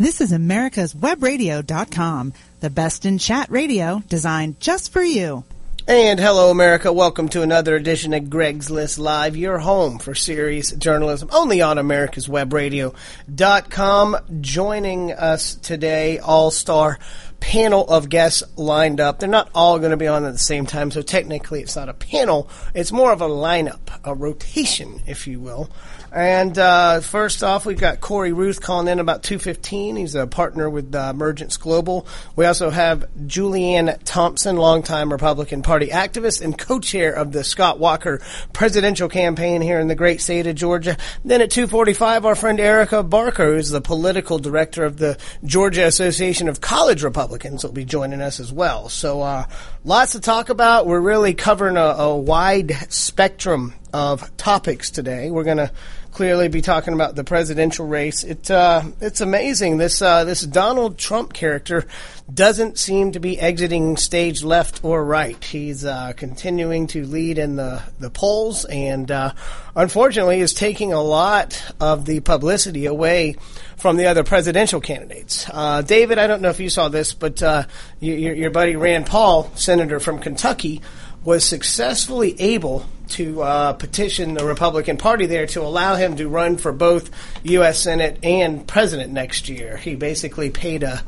This is America's Webradio.com, the best in chat radio designed just for you. And hello, America. Welcome to another edition of Greg's List Live, your home for serious journalism, only on America's Webradio.com. Joining us today, all star panel of guests lined up. They're not all going to be on at the same time, so technically it's not a panel. It's more of a lineup, a rotation, if you will. And uh, first off, we've got Corey Ruth calling in about 215. He's a partner with uh, Emergence Global. We also have Julianne Thompson, longtime Republican Party activist and co-chair of the Scott Walker presidential campaign here in the great state of Georgia. Then at 245, our friend Erica Barker, who's the political director of the Georgia Association of College Republicans, will be joining us as well. So uh, lots to talk about. We're really covering a, a wide spectrum of topics today. We're going to clearly be talking about the presidential race. It uh, it's amazing this uh, this Donald Trump character doesn't seem to be exiting stage left or right. He's uh, continuing to lead in the the polls, and uh, unfortunately, is taking a lot of the publicity away from the other presidential candidates. Uh, David, I don't know if you saw this, but uh, your, your buddy Rand Paul, senator from Kentucky, was successfully able to uh, petition the Republican Party there to allow him to run for both U.S. Senate and president next year. He basically paid a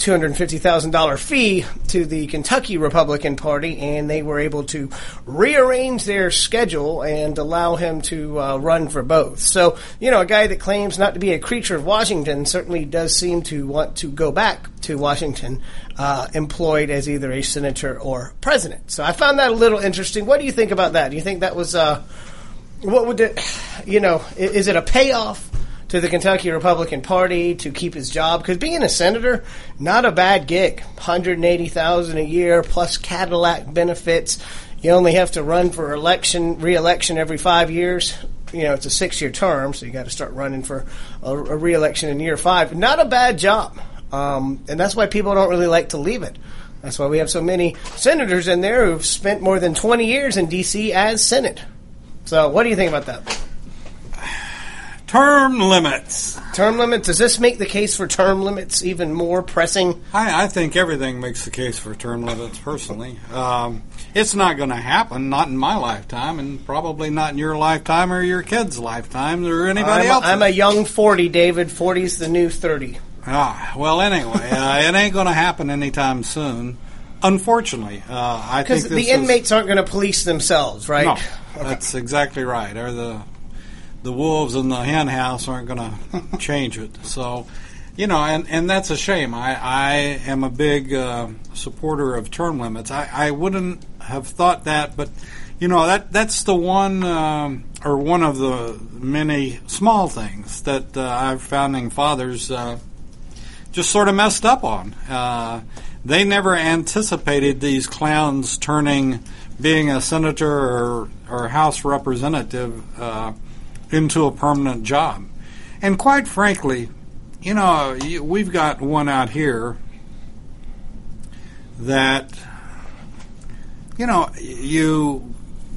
$250,000 fee to the Kentucky Republican Party, and they were able to rearrange their schedule and allow him to uh, run for both. So, you know, a guy that claims not to be a creature of Washington certainly does seem to want to go back to Washington, uh, employed as either a senator or president. So I found that a little interesting. What do you think about that? Do you think that was, uh, what would it, you know, is it a payoff? To the Kentucky Republican Party to keep his job because being a senator, not a bad gig. 180,000 a year plus Cadillac benefits. You only have to run for election, re-election every five years. You know, it's a six-year term, so you got to start running for a, a re-election in year five. Not a bad job, um, and that's why people don't really like to leave it. That's why we have so many senators in there who've spent more than 20 years in D.C. as Senate. So, what do you think about that? Term limits. Term limits. Does this make the case for term limits even more pressing? I, I think everything makes the case for term limits. Personally, um, it's not going to happen. Not in my lifetime, and probably not in your lifetime or your kids' lifetime or anybody else. I'm a young forty, David. Forty's the new thirty. Ah, well, anyway, uh, it ain't going to happen anytime soon. Unfortunately, uh, I think because the inmates aren't going to police themselves, right? No, okay. that's exactly right. Or the the wolves in the hen house aren't going to change it. So, you know, and, and that's a shame. I, I am a big uh, supporter of term limits. I, I wouldn't have thought that, but you know that that's the one um, or one of the many small things that uh, our founding fathers uh, just sort of messed up on. Uh, they never anticipated these clowns turning being a senator or, or House representative uh, into a permanent job. And quite frankly, you know, we've got one out here that, you know, you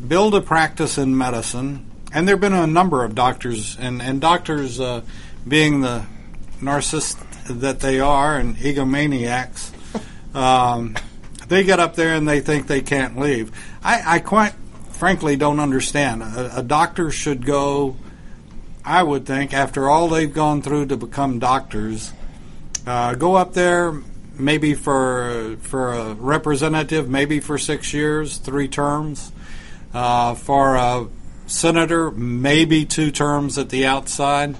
build a practice in medicine, and there have been a number of doctors, and, and doctors uh, being the narcissists that they are and egomaniacs, um, they get up there and they think they can't leave. I, I quite frankly don't understand. A, a doctor should go I would think, after all they've gone through to become doctors, uh, go up there maybe for for a representative, maybe for six years, three terms. Uh, for a senator, maybe two terms at the outside.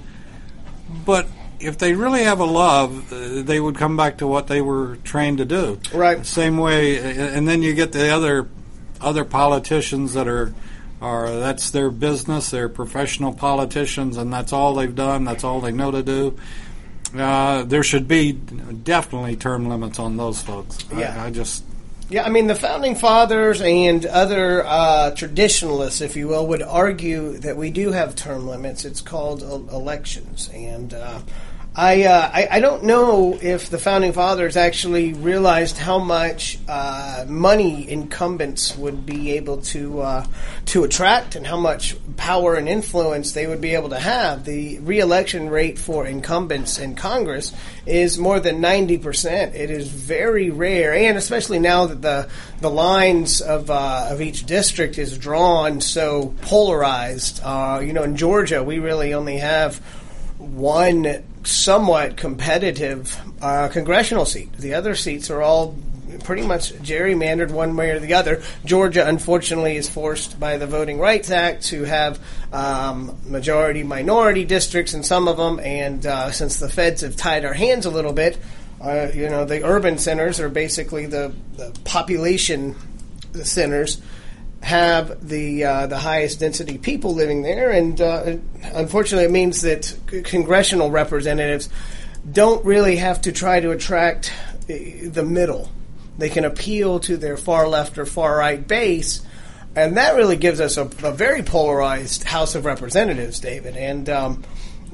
But if they really have a love, they would come back to what they were trained to do. Right. Same way, and then you get the other other politicians that are that's their business. They're professional politicians, and that's all they've done. That's all they know to do. Uh, there should be definitely term limits on those folks. Yeah, I, I just. Yeah, I mean the founding fathers and other uh, traditionalists, if you will, would argue that we do have term limits. It's called elections, and uh, I, uh, I, I don't know if the founding fathers actually realized how much uh, money incumbents would be able to uh, to attract and how much power and influence they would be able to have. The reelection rate for incumbents in Congress is more than ninety percent. It is very rare, and especially now that the the lines of uh, of each district is drawn so polarized. Uh, you know, in Georgia, we really only have one somewhat competitive uh, congressional seat. The other seats are all pretty much gerrymandered one way or the other. Georgia, unfortunately, is forced by the Voting Rights Act to have um, majority minority districts in some of them, and uh, since the feds have tied our hands a little bit, uh, you know, the urban centers are basically the, the population centers have the uh, the highest density people living there, and uh, unfortunately, it means that c- congressional representatives don't really have to try to attract the middle. They can appeal to their far left or far right base, and that really gives us a, a very polarized House of Representatives, David. And um,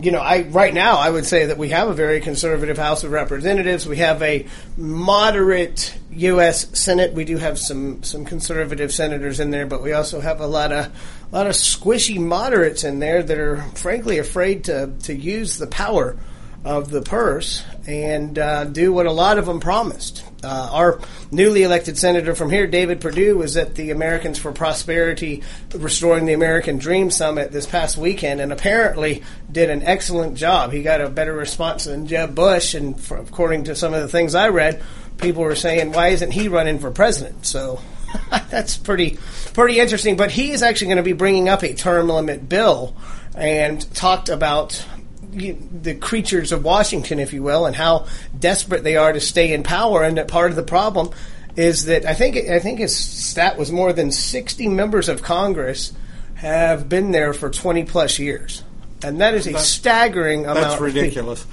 you know, I right now I would say that we have a very conservative House of Representatives. We have a moderate U.S. Senate. We do have some some conservative senators in there, but we also have a lot of a lot of squishy moderates in there that are frankly afraid to to use the power of the purse and uh, do what a lot of them promised. Uh, our newly elected senator from here, David Perdue, was at the Americans for Prosperity Restoring the American Dream Summit this past weekend and apparently did an excellent job. He got a better response than Jeb Bush, and for, according to some of the things I read, people were saying, why isn't he running for president? So that's pretty pretty interesting. But he is actually going to be bringing up a term limit bill and talked about the creatures of Washington, if you will, and how desperate they are to stay in power, and that part of the problem is that I think I think his stat was more than sixty members of Congress have been there for twenty plus years, and that is a That's- staggering amount. That's ridiculous.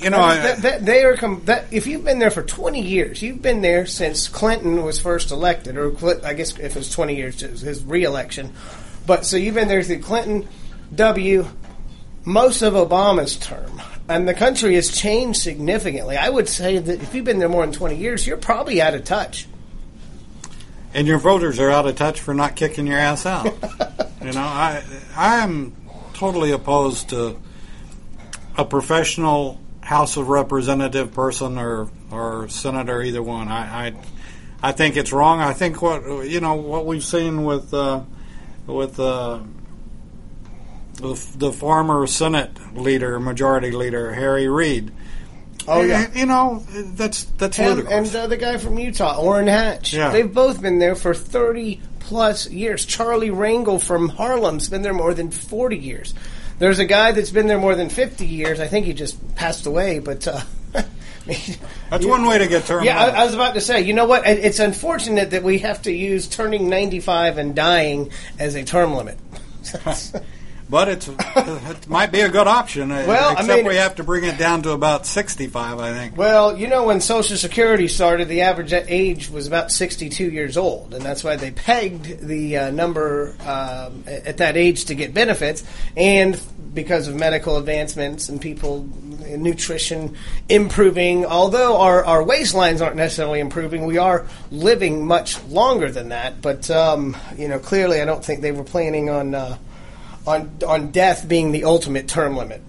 You know, I mean, I, that, that, they are com- that, if you've been there for 20 years, you've been there since Clinton was first elected, or Cl- I guess if it was 20 years, it was his reelection. But so you've been there through Clinton, W, most of Obama's term, and the country has changed significantly. I would say that if you've been there more than 20 years, you're probably out of touch. and your voters are out of touch for not kicking your ass out. you know, I I am totally opposed to a professional House of Representative person or or senator, either one. I I, I think it's wrong. I think what you know what we've seen with uh, with. Uh, the, the former Senate leader, Majority Leader Harry Reid. Oh, yeah. you know that's that's Him ludicrous. and the guy from Utah, Orrin Hatch. Yeah. They've both been there for 30 plus years. Charlie Rangel from Harlem's been there more than 40 years. There's a guy that's been there more than 50 years. I think he just passed away, but. Uh, That's one way to get term Yeah, I. I was about to say, you know what? It's unfortunate that we have to use turning 95 and dying as a term limit. But it's it might be a good option. uh, Well, I except mean- we have to bring it down to about sixty-five. I think. Well, you know, when Social Security started, the average age was about 62 years old, and that's why they pegged the uh, number um, at that age to get benefits. And because of medical advancements and people, nutrition improving, although our, our waistlines aren't necessarily improving, we are living much longer than that. But, um, you know, clearly I don't think they were planning on, uh, on, on death being the ultimate term limit.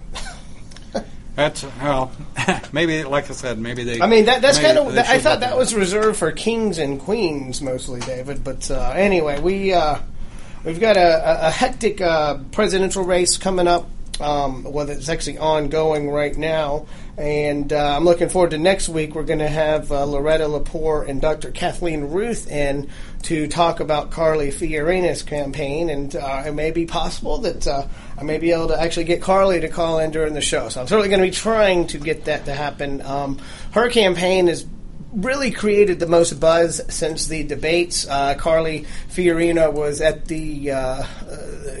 That's well, maybe like I said, maybe they. I mean, that, that's kind of. I thought that was reserved for kings and queens mostly, David. But uh, anyway, we uh, we've got a, a, hectic uh, presidential race coming up. Um, well, it's actually ongoing right now, and uh, I'm looking forward to next week. We're going to have uh, Loretta Lepore and Dr. Kathleen Ruth in to talk about Carly Fiorina's campaign, and uh, it may be possible that uh, I may be able to actually get Carly to call in during the show. So I'm certainly going to be trying to get that to happen. Um, her campaign is really created the most buzz since the debates. Uh, Carly Fiorina was at the, uh, uh,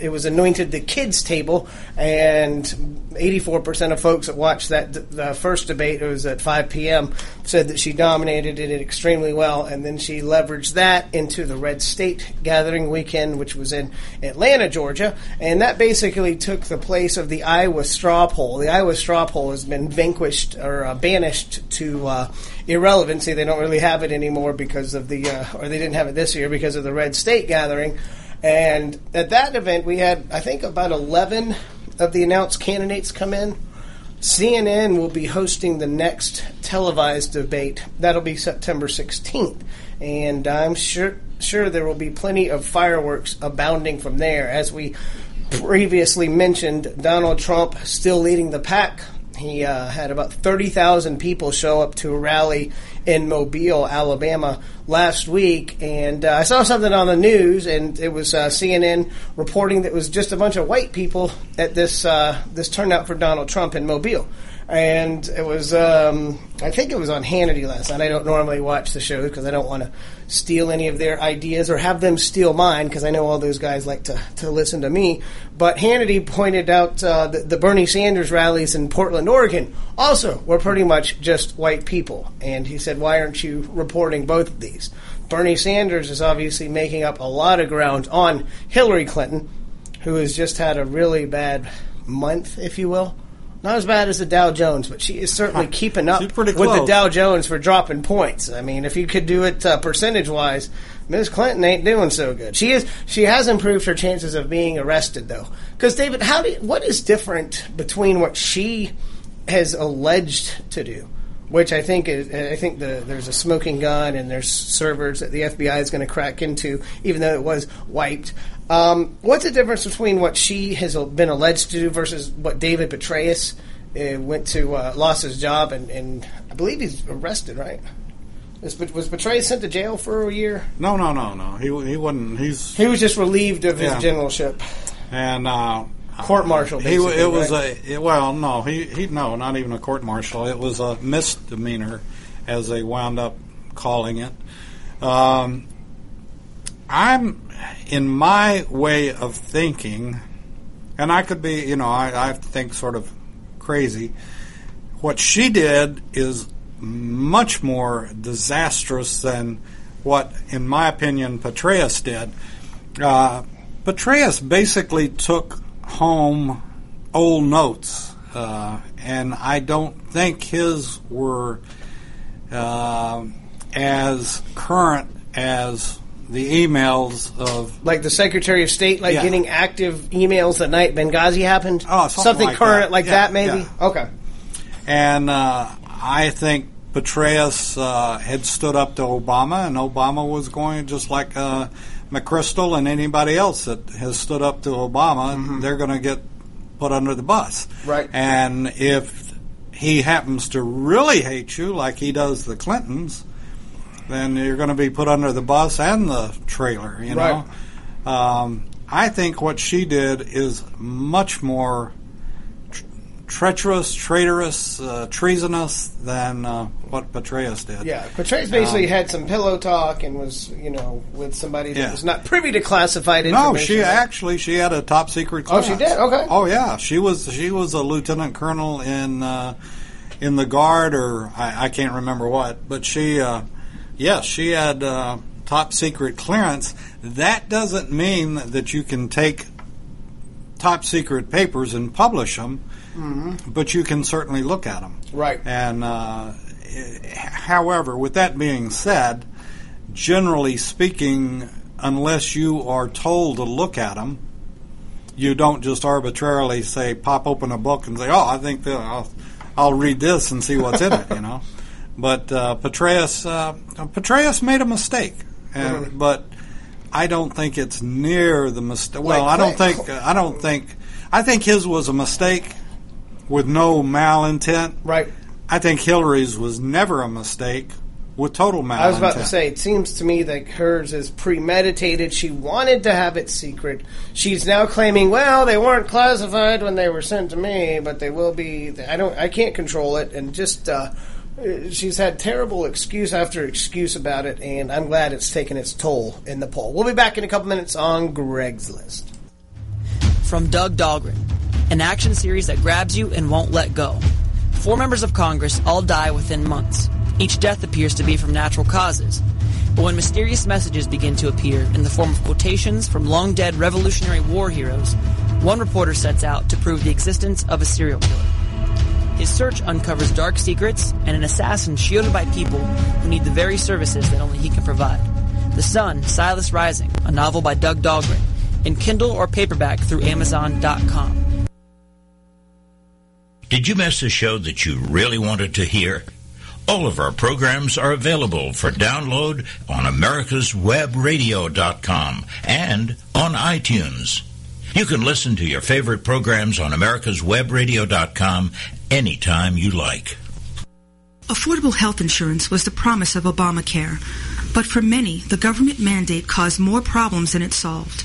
it was anointed the kids' table, and 84% of folks that watched that the first debate, it was at 5 p.m., said that she dominated it extremely well, and then she leveraged that into the Red State Gathering weekend, which was in Atlanta, Georgia, and that basically took the place of the Iowa straw poll. The Iowa straw poll has been vanquished or uh, banished to uh, irrelevancy. They don't really have it anymore because of the, uh, or they didn't have it this year because of the Red State Gathering. And at that event, we had, I think, about 11 of the announced candidates come in. CNN will be hosting the next televised debate. That'll be September 16th. And I'm sure sure there will be plenty of fireworks abounding from there. As we previously mentioned, Donald Trump still leading the pack he uh, had about 30,000 people show up to a rally in Mobile, Alabama last week. And uh, I saw something on the news, and it was uh, CNN reporting that it was just a bunch of white people at this, uh, this turnout for Donald Trump in Mobile and it was um, I think it was on Hannity last night. I don't normally watch the show because I don't want to steal any of their ideas or have them steal mine because I know all those guys like to, to listen to me. But Hannity pointed out uh, the, the Bernie Sanders rallies in Portland, Oregon, also were pretty much just white people, and he said, "Why aren't you reporting both of these?" Bernie Sanders is obviously making up a lot of ground on Hillary Clinton, who has just had a really bad month, if you will. Not as bad as the Dow Jones, but she is certainly keeping up with the Dow Jones for dropping points. I mean, if you could do it uh, percentage wise, Ms. Clinton ain't doing so good. She is. She has improved her chances of being arrested, though. Because David, how do you, what is different between what she has alleged to do, which I think is, I think the, there's a smoking gun and there's servers that the FBI is going to crack into, even though it was wiped. Um, what's the difference between what she has been alleged to do versus what David Petraeus uh, went to uh, lost his job and, and, I believe he's arrested, right? Was, was Petraeus sent to jail for a year? No, no, no, no. He he wasn't. He's he was just relieved of his yeah. generalship and uh, court martial. He it was right? a it, well, no, he he no, not even a court martial. It was a misdemeanor, as they wound up calling it. Um, I'm in my way of thinking, and I could be, you know, I, I think sort of crazy. What she did is much more disastrous than what, in my opinion, Petraeus did. Uh, Petraeus basically took home old notes, uh, and I don't think his were uh, as current as the emails of like the Secretary of State, like yeah. getting active emails the night Benghazi happened. Oh, something, something like current that. like yeah, that, maybe. Yeah. Okay. And uh, I think Petraeus uh, had stood up to Obama, and Obama was going just like uh, McChrystal and anybody else that has stood up to Obama. Mm-hmm. They're going to get put under the bus. Right. And if he happens to really hate you, like he does the Clintons then you're going to be put under the bus and the trailer. You know, right. um, I think what she did is much more treacherous, traitorous, uh, treasonous than uh, what Petraeus did. Yeah, Petraeus basically um, had some pillow talk and was, you know, with somebody that yeah. was not privy to classified information. No, she actually she had a top secret. Clearance. Oh, she did. Okay. Oh yeah, she was she was a lieutenant colonel in. Uh, in the guard, or I, I, can't remember what, but she uh, yes, she had uh, top secret clearance. That doesn't mean that you can take top secret papers and publish them, mm-hmm. but you can certainly look at them. Right. And uh, however, with that being said, generally speaking, unless you are told to look at them, you don't just arbitrarily say pop open a book and say, "Oh, I think that I'll, I'll read this and see what's in it," you know. But uh, Petraeus, uh, Petraeus made a mistake, and, mm-hmm. but I don't think it's near the mistake. Well, like, I don't think I don't think I think his was a mistake with no malintent. Right. I think Hillary's was never a mistake with total malintent. I was about to say, it seems to me that hers is premeditated. She wanted to have it secret. She's now claiming, well, they weren't classified when they were sent to me, but they will be. I don't. I can't control it, and just. Uh, she's had terrible excuse after excuse about it, and I'm glad it's taken its toll in the poll. We'll be back in a couple minutes on Greg's List. From Doug Dahlgren, an action series that grabs you and won't let go. Four members of Congress all die within months. Each death appears to be from natural causes. But when mysterious messages begin to appear in the form of quotations from long dead Revolutionary War heroes, one reporter sets out to prove the existence of a serial killer. His search uncovers dark secrets and an assassin shielded by people who need the very services that only he can provide. The Sun, Silas Rising, a novel by Doug Dahlgren, in Kindle or paperback through Amazon.com. Did you miss a show that you really wanted to hear? All of our programs are available for download on americaswebradio.com and on iTunes. You can listen to your favorite programs on americaswebradio.com anytime you like. Affordable health insurance was the promise of Obamacare, but for many, the government mandate caused more problems than it solved.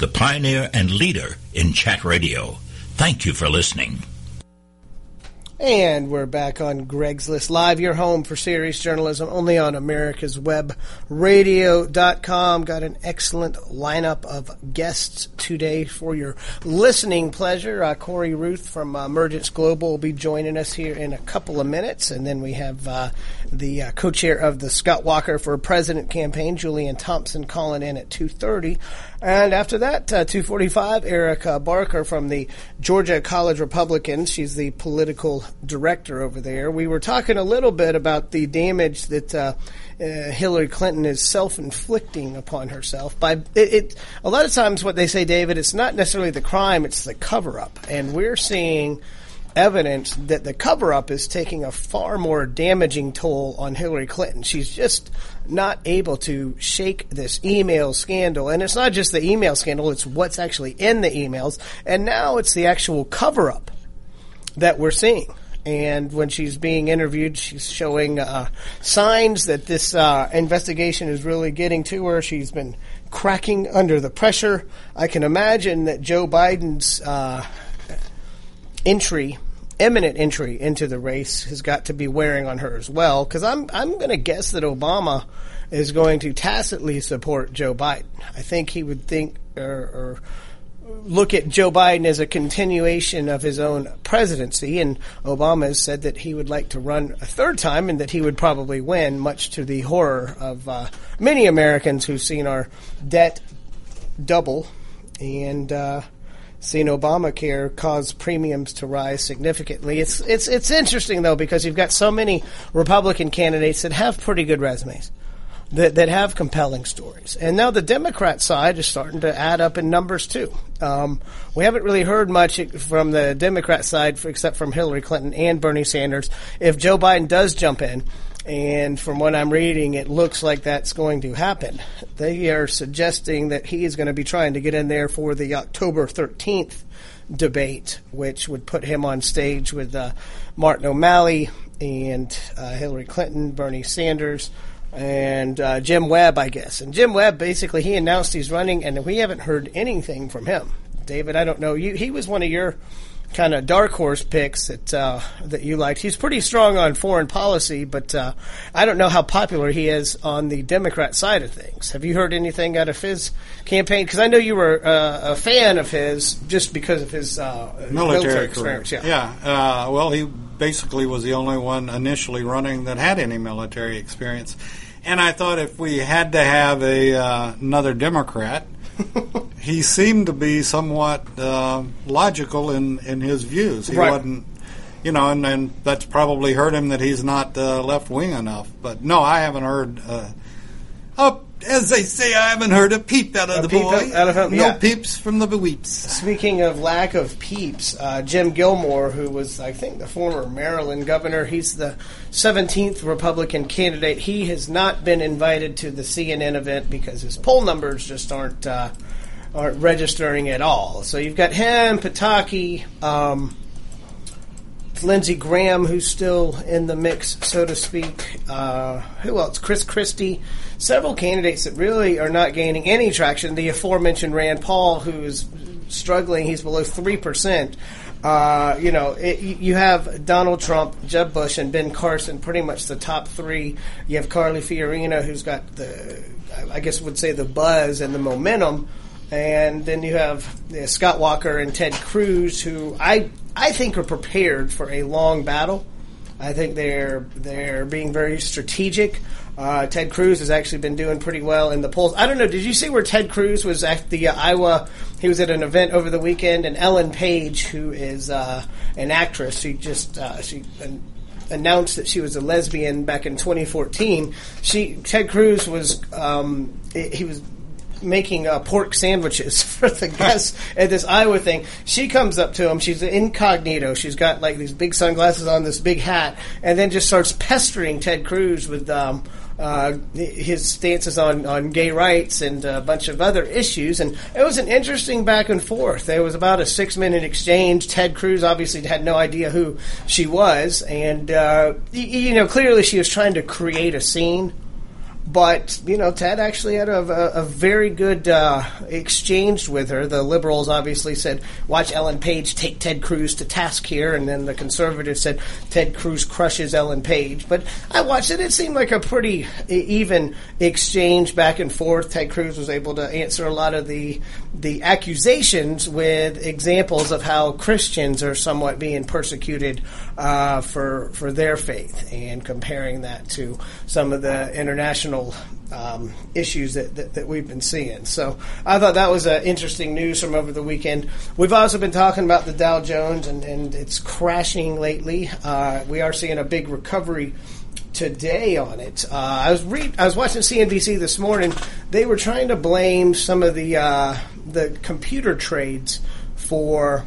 the pioneer and leader in chat radio. Thank you for listening. And we're back on Greg's List Live, your home for serious journalism, only on America's Web Radio.com. Got an excellent lineup of guests today for your listening pleasure. Uh, Corey Ruth from uh, Emergence Global will be joining us here in a couple of minutes. And then we have uh, the uh, co-chair of the Scott Walker for President campaign, Julianne Thompson, calling in at 2.30. And after that, uh, 245, Erica Barker from the Georgia College Republicans. She's the political director over there. We were talking a little bit about the damage that uh, uh, Hillary Clinton is self-inflicting upon herself. By it, it, a lot of times, what they say, David, it's not necessarily the crime; it's the cover-up, and we're seeing evidence that the cover up is taking a far more damaging toll on Hillary Clinton. She's just not able to shake this email scandal. And it's not just the email scandal, it's what's actually in the emails. And now it's the actual cover up that we're seeing. And when she's being interviewed, she's showing uh, signs that this uh, investigation is really getting to her. She's been cracking under the pressure. I can imagine that Joe Biden's uh, entry, imminent entry into the race, has got to be wearing on her as well. Because I'm I'm going to guess that Obama is going to tacitly support Joe Biden. I think he would think or, or look at Joe Biden as a continuation of his own presidency, and Obama has said that he would like to run a third time and that he would probably win, much to the horror of uh, many Americans who've seen our debt double and uh, seen Obamacare cause premiums to rise significantly. It's it's it's interesting though because you've got so many Republican candidates that have pretty good resumes that, that have compelling stories. And now the Democrat side is starting to add up in numbers too. Um, we haven't really heard much from the Democrat side, for, except from Hillary Clinton and Bernie Sanders. If Joe Biden does jump in, and from what I'm reading, it looks like that's going to happen. They are suggesting that he is going to be trying to get in there for the October 13th debate, which would put him on stage with uh, Martin O'Malley and uh, Hillary Clinton, Bernie Sanders, and uh, Jim Webb, I guess. And Jim Webb, basically, he announced he's running, and we haven't heard anything from him. David, I don't know. You, he was one of your kind of dark horse picks that uh, that you liked. He's pretty strong on foreign policy, but uh, I don't know how popular he is on the Democrat side of things. Have you heard anything out of his campaign? Because I know you were uh, a fan of his just because of his uh, military, military experience. Yeah, yeah. Uh, well, he basically was the only one initially running that had any military experience. And I thought if we had to have a uh, another Democrat, he seemed to be somewhat uh, logical in, in his views. He right. wasn't you know, and, and that's probably hurt him that he's not uh, left wing enough. But no, I haven't heard. Uh, as they say, I haven't heard a peep out of A the peep boy. out of him, no yeah. peeps from the weeps. Speaking of lack of peeps, uh, Jim Gilmore, who was, I think, the former Maryland governor, he's the 17th Republican candidate. He has not been invited to the CNN event because his poll numbers just aren't uh, aren't registering at all. So you've got him, Pataki, um, Lindsey Graham, who's still in the mix, so to speak. Uh, who else? Chris Christie. Several candidates that really are not gaining any traction. The aforementioned Rand Paul, who is struggling. He's below 3%. Uh, you know, it, you have Donald Trump, Jeb Bush, and Ben Carson, pretty much the top three. You have Carly Fiorina, who's got the, I guess would say the buzz and the momentum. And then you have uh, Scott Walker and Ted Cruz, who I I think are prepared for a long battle. I think they're they're being very strategic. Uh, Ted Cruz has actually been doing pretty well in the polls. I don't know. Did you see where Ted Cruz was at the uh, Iowa? He was at an event over the weekend, and Ellen Page, who is uh, an actress, she just uh, she. an- announced that she was a lesbian back in 2014. She Ted Cruz was um, he was making uh, pork sandwiches for the guests at this Iowa thing. She comes up to him. She's incognito. She's got like these big sunglasses on, this big hat, and then just starts pestering Ted Cruz with um, uh, his stances on, on gay rights and a bunch of other issues. And it was an interesting back and forth. There was about a six minute exchange. Ted Cruz obviously had no idea who she was, and uh, y- you know clearly she was trying to create a scene but you know, Ted actually had a, a, a very good uh, exchange with her. The liberals obviously said, "Watch Ellen Page take Ted Cruz to task here," and then the conservatives said, "Ted Cruz crushes Ellen Page." But I watched it; it seemed like a pretty even exchange back and forth. Ted Cruz was able to answer a lot of the the accusations with examples of how Christians are somewhat being persecuted uh, for for their faith, and comparing that to some of the international um, issues that, that, that we've been seeing. So I thought that was uh, interesting news from over the weekend. We've also been talking about the Dow Jones, and, and it's crashing lately. Uh, we are seeing a big recovery today on it. Uh, I was read, I was watching CNBC this morning. They were trying to blame some of the uh, the computer trades for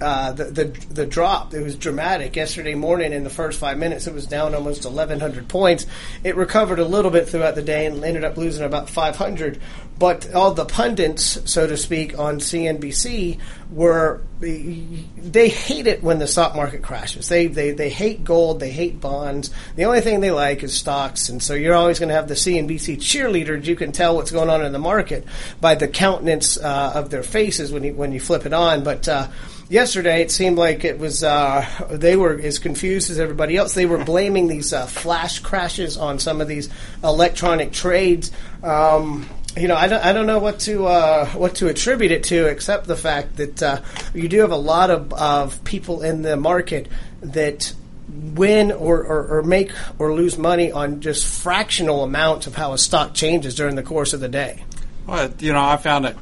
uh, the, the the drop. It was dramatic. Yesterday morning, in the first five minutes, it was down almost 1,100 points. It recovered a little bit throughout the day and ended up losing about 500. But all the pundits, so to speak, on CNBC were they hate it when the stock market crashes. They they they hate gold. They hate bonds. The only thing they like is stocks. And so you're always going to have the CNBC cheerleaders. You can tell what's going on in the market by the countenance uh, of their faces when you when you flip it on. But uh, yesterday it seemed like it was uh, they were as confused as everybody else. They were blaming these uh, flash crashes on some of these electronic trades. Um, you know, I don't, I don't know what to uh, what to attribute it to, except the fact that uh, you do have a lot of, of people in the market that win or, or, or make or lose money on just fractional amounts of how a stock changes during the course of the day. Well, you know, I found it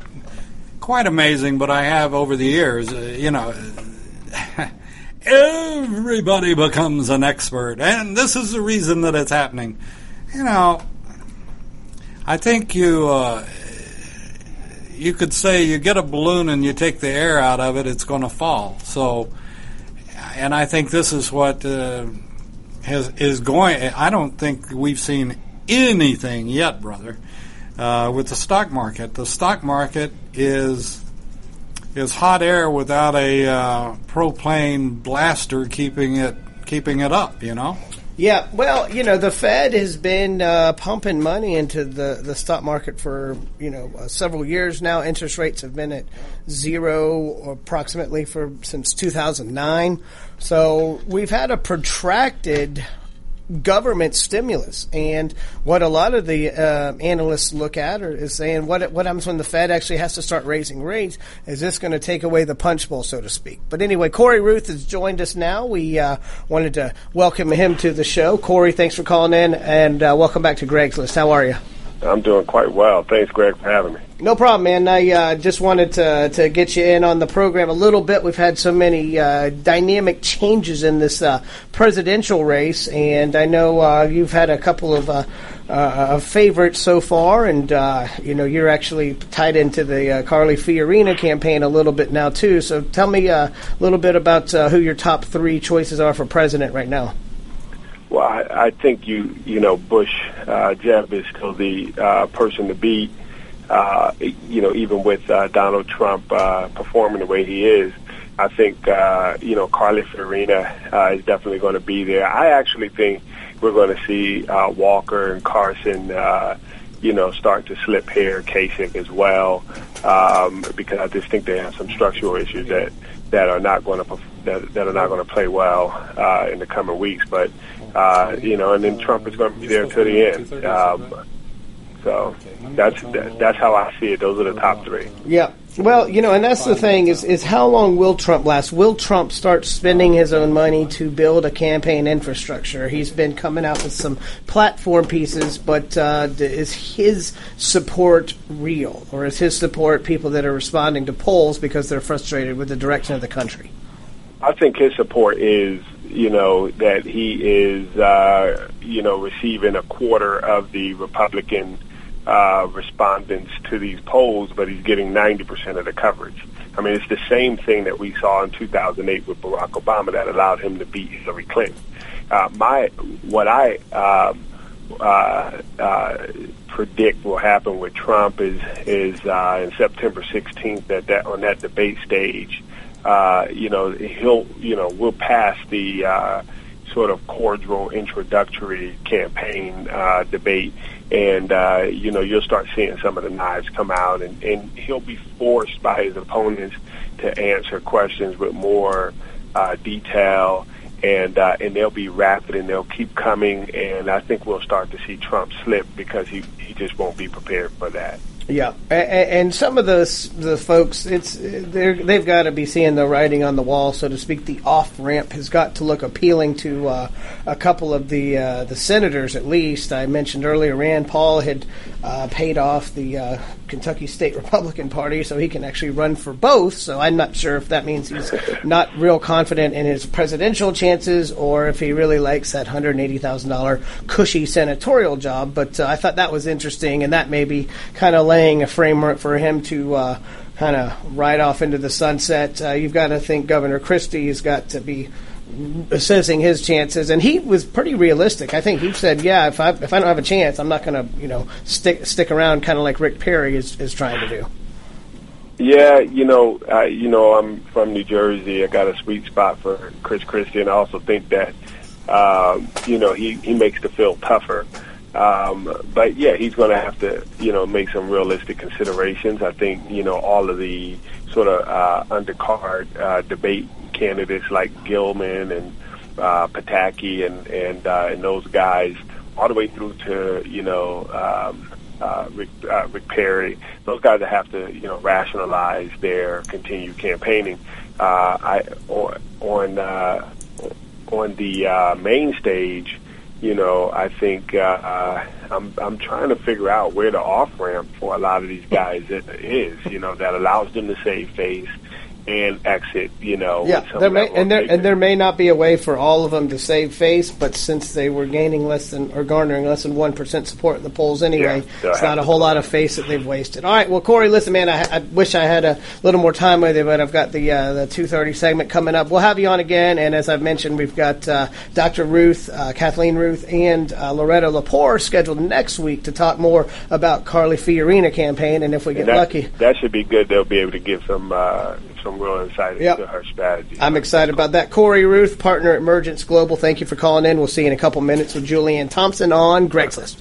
quite amazing, but I have over the years, uh, you know, everybody becomes an expert, and this is the reason that it's happening. You know, I think you uh, you could say you get a balloon and you take the air out of it, it's going to fall. So, and I think this is what uh, has is going. I don't think we've seen anything yet, brother, uh, with the stock market. The stock market is is hot air without a uh, propane blaster keeping it keeping it up. You know. Yeah, well, you know, the Fed has been uh, pumping money into the, the stock market for, you know, uh, several years now. Interest rates have been at zero approximately for since 2009. So we've had a protracted government stimulus. And what a lot of the uh, analysts look at are, is saying what what happens when the Fed actually has to start raising rates? Is this going to take away the punch bowl, so to speak? But anyway, Corey Ruth has joined us now. We uh, wanted to welcome him to the show. Corey, thanks for calling in, and uh, welcome back to Greg's List. How are you? I'm doing quite well. Thanks, Greg, for having me. No problem, man. I uh, just wanted to to get you in on the program a little bit. We've had so many uh, dynamic changes in this uh, presidential race, and I know uh, you've had a couple of uh, uh, favorites so far, and you know you're actually tied into the Carly Fiorina campaign a little bit now too. So tell me a little bit about who your top three choices are for president right now. Well, I, I think you you know Bush uh, Jeb is still the uh, person to beat. Uh, you know, even with uh, Donald Trump uh, performing the way he is, I think uh, you know Carly Fiorina uh, is definitely going to be there. I actually think we're going to see uh, Walker and Carson. Uh, you know, start to slip here, Kasich as well, um, because I just think they have some structural issues that that are not going to that, that are not going to play well uh, in the coming weeks. But uh, you know, and then Trump is going to be there to the end. Um, so that's that's how I see it. Those are the top three. Yeah. Well, you know, and that's the thing is is how long will Trump last? Will Trump start spending his own money to build a campaign infrastructure? He's been coming out with some platform pieces, but uh, is his support real, or is his support people that are responding to polls because they're frustrated with the direction of the country? I think his support is you know, that he is, uh, you know, receiving a quarter of the Republican uh, respondents to these polls, but he's getting 90% of the coverage. I mean, it's the same thing that we saw in 2008 with Barack Obama that allowed him to beat Hillary Clinton. Uh, my, what I um, uh, uh, predict will happen with Trump is is uh, in September 16th that that on that debate stage uh, you know, he'll, you know, we'll pass the uh, sort of cordial introductory campaign uh, debate, and uh, you know, you'll start seeing some of the knives come out, and, and he'll be forced by his opponents to answer questions with more uh, detail. And uh, and they'll be rapid and they'll keep coming and I think we'll start to see Trump slip because he he just won't be prepared for that. Yeah, and some of the the folks, it's they've got to be seeing the writing on the wall, so to speak. The off ramp has got to look appealing to uh, a couple of the uh, the senators, at least. I mentioned earlier, Rand Paul had uh, paid off the uh, Kentucky State Republican Party, so he can actually run for both. So I'm not sure if that means he's not real confident in his presidential chances, or if he really likes that hundred eighty thousand dollar cushy senatorial job. But uh, I thought that was interesting, and that may be kind of laying a framework for him to uh, kind of ride off into the sunset. Uh, you've got to think Governor Christie has got to be assessing his chances, and he was pretty realistic. I think he said, "Yeah, if I if I don't have a chance, I'm not going to you know stick stick around, kind of like Rick Perry is is trying to do." Yeah, you know, uh, you know, I'm from New Jersey. I got a sweet spot for Chris Christie, and I also think that, um, you know, he he makes the field tougher. Um, but yeah, he's going to have to, you know, make some realistic considerations. I think, you know, all of the sort of uh, undercard uh, debate candidates like Gilman and uh, Pataki and and uh, and those guys, all the way through to you know um, uh, Rick, uh, Rick Perry. Those guys that have to you know rationalize their continued campaigning. Uh, I on on, uh, on the uh, main stage you know, I think uh, I'm I'm trying to figure out where the off ramp for a lot of these guys is. You know, that allows them to save face and exit. You know, yeah, there may, and there and there may not be a way for all of them to save face, but since they were gaining less than or garnering less than one percent support in the polls anyway, yeah, it's not a whole lot of face that they've wasted. All right, well, Corey, listen, man, I, I wish I had a little more time with you, but I've got the uh, the two thirty segment coming up. We'll have you on again, and as I've mentioned, we've got uh, Dr. Ruth, uh, Kathleen Ruth, and uh, Loretta Lepore scheduled next week to talk more about Carly Fiorina campaign, and if we get that, lucky, that should be good. They'll be able to give some some real insight yep. into her strategy. I'm excited about that. Corey Ruth, partner at Emergence Global, thank you for calling in. We'll see you in a couple minutes with Julianne Thompson on Greg's List.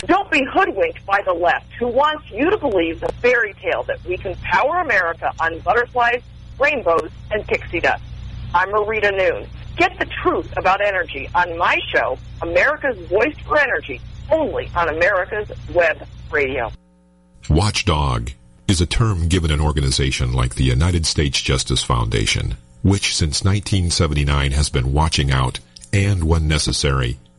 Don't be hoodwinked by the left who wants you to believe the fairy tale that we can power America on butterflies, rainbows, and pixie dust. I'm Marita Noon. Get the truth about energy on my show, America's Voice for Energy, only on America's Web Radio. Watchdog is a term given an organization like the United States Justice Foundation, which since 1979 has been watching out and, when necessary,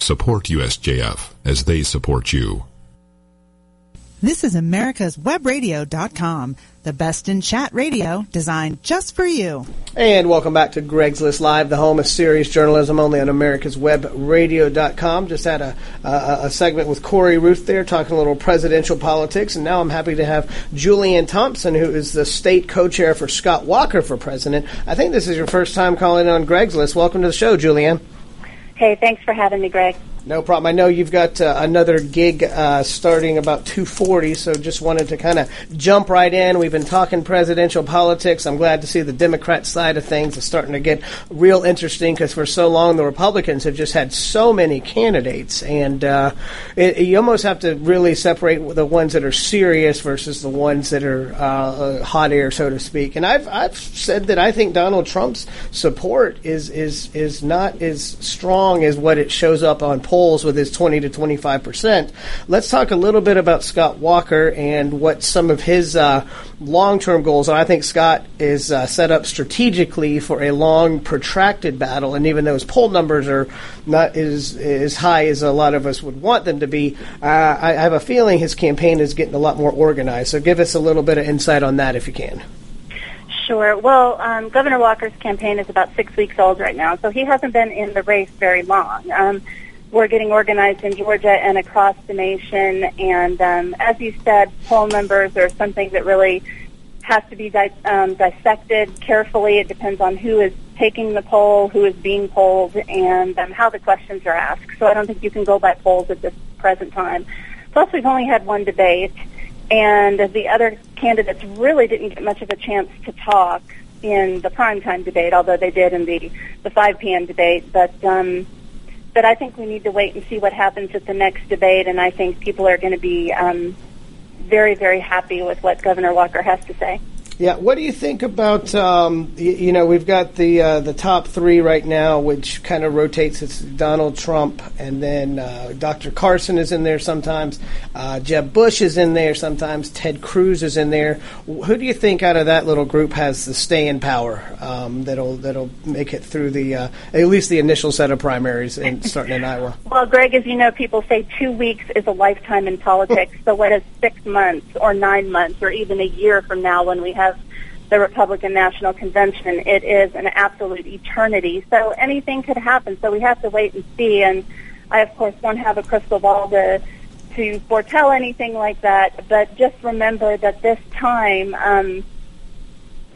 Support USJF as they support you. This is America's Webradio.com, the best in chat radio designed just for you. And welcome back to Greg's List Live, the home of serious journalism only on America's Webradio.com. Just had a, a, a segment with Corey Ruth there talking a little presidential politics, and now I'm happy to have Julianne Thompson, who is the state co-chair for Scott Walker for president. I think this is your first time calling on Greg's List. Welcome to the show, Julianne. Hey, thanks for having me, Greg. No problem. I know you've got uh, another gig uh, starting about 2:40, so just wanted to kind of jump right in. We've been talking presidential politics. I'm glad to see the Democrat side of things is starting to get real interesting because for so long the Republicans have just had so many candidates, and uh, it, you almost have to really separate the ones that are serious versus the ones that are uh, hot air, so to speak. And I've I've said that I think Donald Trump's support is is is not as strong as what it shows up on polls with his 20 to 25 percent. Let's talk a little bit about Scott Walker and what some of his uh, long-term goals are. I think Scott is uh, set up strategically for a long, protracted battle, and even though his poll numbers are not as as high as a lot of us would want them to be, uh, I, I have a feeling his campaign is getting a lot more organized. So give us a little bit of insight on that if you can. Sure. Well, um, Governor Walker's campaign is about six weeks old right now, so he hasn't been in the race very long. Um, we're getting organized in Georgia and across the nation. And um, as you said, poll numbers are something that really has to be di- um, dissected carefully. It depends on who is taking the poll, who is being polled, and um, how the questions are asked. So I don't think you can go by polls at this present time. Plus, we've only had one debate, and the other candidates really didn't get much of a chance to talk in the primetime debate, although they did in the, the 5 p.m. debate. But um, but I think we need to wait and see what happens at the next debate, and I think people are going to be um, very, very happy with what Governor Walker has to say. Yeah, what do you think about? Um, you, you, know, we've got the uh, the top three right now, which kind of rotates. It's Donald Trump, and then uh, Dr. Carson is in there sometimes. Uh, Jeb Bush is in there sometimes. Ted Cruz is in there. Who do you think out of that little group has the staying power um, that'll that'll make it through the uh, at least the initial set of primaries in, starting in Iowa? Well, Greg, as you know, people say two weeks is a lifetime in politics. so what is six months or nine months or even a year from now when we have the Republican National Convention. It is an absolute eternity. So anything could happen. So we have to wait and see. And I, of course, don't have a crystal ball to to foretell anything like that. But just remember that this time, um,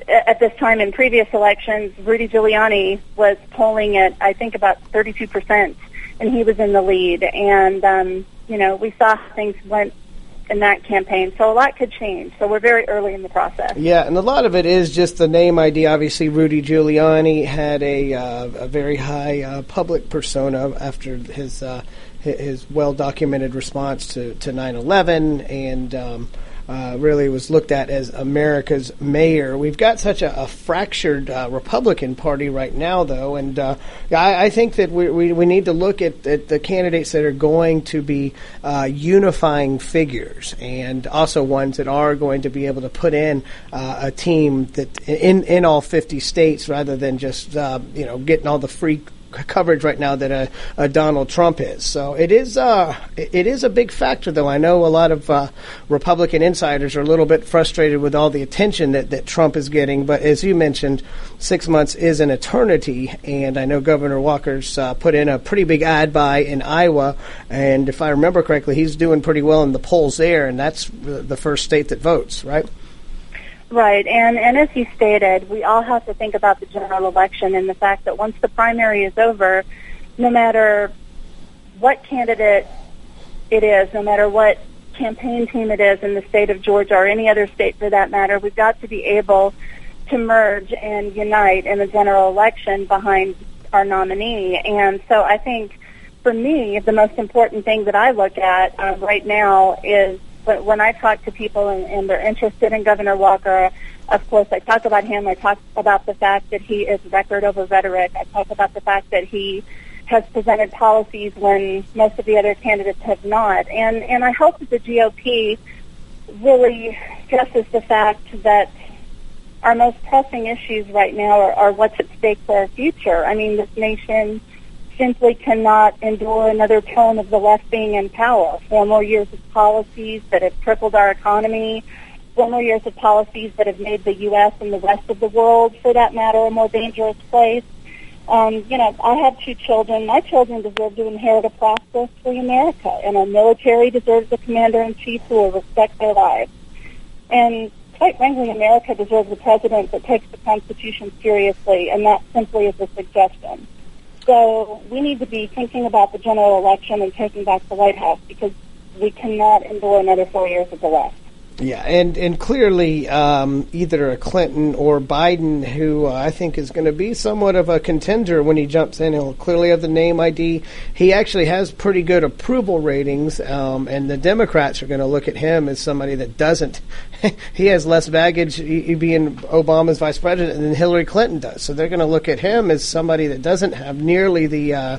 at this time in previous elections, Rudy Giuliani was polling at I think about 32 percent, and he was in the lead. And um, you know, we saw things went in that campaign. So a lot could change. So we're very early in the process. Yeah, and a lot of it is just the name ID. Obviously, Rudy Giuliani had a, uh, a very high uh, public persona after his uh, his well documented response to to 9/11 and. Um, uh, really was looked at as America's mayor. We've got such a, a fractured uh, Republican Party right now, though, and uh, I, I, think that we, we, we, need to look at, at, the candidates that are going to be uh, unifying figures, and also ones that are going to be able to put in uh, a team that in in all 50 states, rather than just uh, you know getting all the free coverage right now that a, a, Donald Trump is. So it is uh, it is a big factor, though. I know a lot of uh, Republican insiders are a little bit frustrated with all the attention that, that Trump is getting. But as you mentioned, six months is an eternity, and I know Governor Walker's uh, put in a pretty big ad buy in Iowa, and if I remember correctly, he's doing pretty well in the polls there, and that's the first state that votes, right? Right, and, and as you stated, we all have to think about the general election and the fact that once the primary is over, no matter what candidate it is, no matter what campaign team it is in the state of Georgia or any other state for that matter, we've got to be able to merge and unite in the general election behind our nominee. And so I think for me, the most important thing that I look at uh, right now is but when I talk to people and, and they're interested in Governor Walker, of course, I talk about him. I talk about the fact that he is record over rhetoric. I talk about the fact that he has presented policies when most of the other candidates have not. And, and I hope that the GOP really stresses the fact that our most pressing issues right now are, are what's at stake for our future. I mean, this nation simply cannot endure another term of the left being in power. Four more years of policies that have crippled our economy, four more years of policies that have made the U.S. and the rest of the world, for that matter, a more dangerous place. Um, you know, I have two children. My children deserve to inherit a prosperous free America, and our military deserves a commander-in-chief who will respect their lives. And quite frankly, America deserves a president that takes the Constitution seriously, and that simply is a suggestion. So we need to be thinking about the general election and taking back the White House because we cannot endure another four years of the left. Yeah, and and clearly um, either a Clinton or Biden, who uh, I think is going to be somewhat of a contender when he jumps in. He'll clearly have the name ID. He actually has pretty good approval ratings, um, and the Democrats are going to look at him as somebody that doesn't. he has less baggage being Obama's vice president than Hillary Clinton does. So they're going to look at him as somebody that doesn't have nearly the. Uh,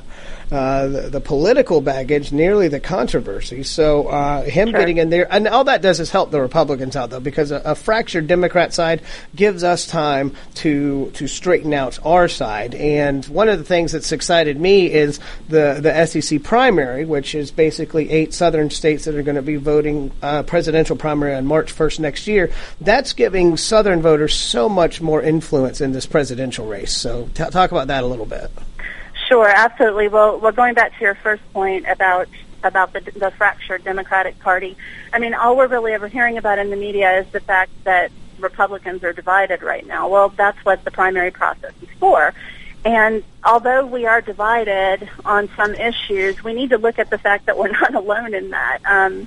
uh, the, the, political baggage, nearly the controversy. So uh, him sure. getting in there, and all that does is help the Republicans out, though, because a, a, fractured Democrat side gives us time to to straighten out our side. And one of the things that's excited me is the the SEC primary, which is basically eight Southern states that are going to be voting uh, presidential primary on March first next year. That's giving Southern voters so much more influence in this presidential race. So t- talk about that a little bit. Sure, absolutely. Well, well, going back to your first point about about the, the fractured Democratic Party, I mean, all we're really ever hearing about in the media is the fact that Republicans are divided right now. Well, that's what the primary process is for. And although we are divided on some issues, we need to look at the fact that we're not alone in that. Um,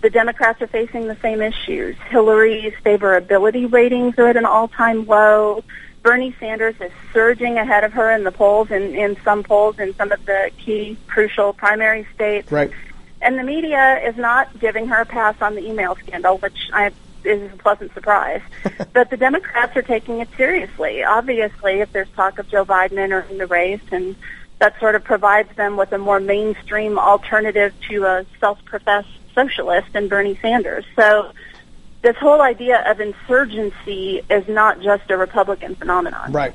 the Democrats are facing the same issues. Hillary's favorability ratings are at an all-time low. Bernie Sanders is surging ahead of her in the polls, in, in some polls, in some of the key, crucial primary states. Right. And the media is not giving her a pass on the email scandal, which I, is a pleasant surprise. but the Democrats are taking it seriously. Obviously, if there's talk of Joe Biden entering the race, and that sort of provides them with a more mainstream alternative to a self-professed socialist in Bernie Sanders. So this whole idea of insurgency is not just a Republican phenomenon. Right.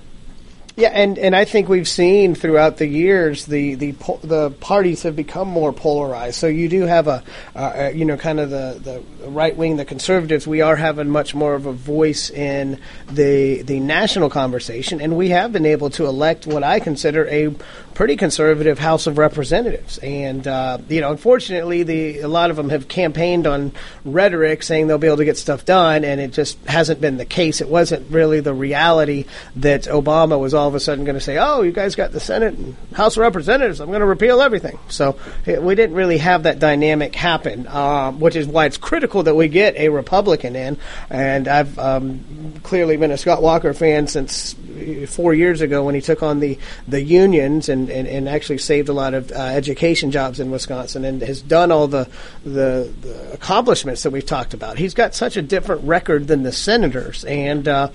Yeah, and, and I think we've seen throughout the years the the the parties have become more polarized. So you do have a, uh, you know kind of the, the right wing, the conservatives. We are having much more of a voice in the the national conversation, and we have been able to elect what I consider a pretty conservative House of Representatives. And uh, you know, unfortunately, the a lot of them have campaigned on rhetoric, saying they'll be able to get stuff done, and it just hasn't been the case. It wasn't really the reality that Obama was all of a sudden going to say, "Oh, you guys got the Senate and House of Representatives. I'm going to repeal everything." So we didn't really have that dynamic happen, uh, which is why it's critical that we get a Republican in. And I've um, clearly been a Scott Walker fan since four years ago when he took on the the unions and and, and, actually saved a lot of uh, education jobs in Wisconsin and has done all the, the, the accomplishments that we've talked about. He's got such a different record than the senators, and uh,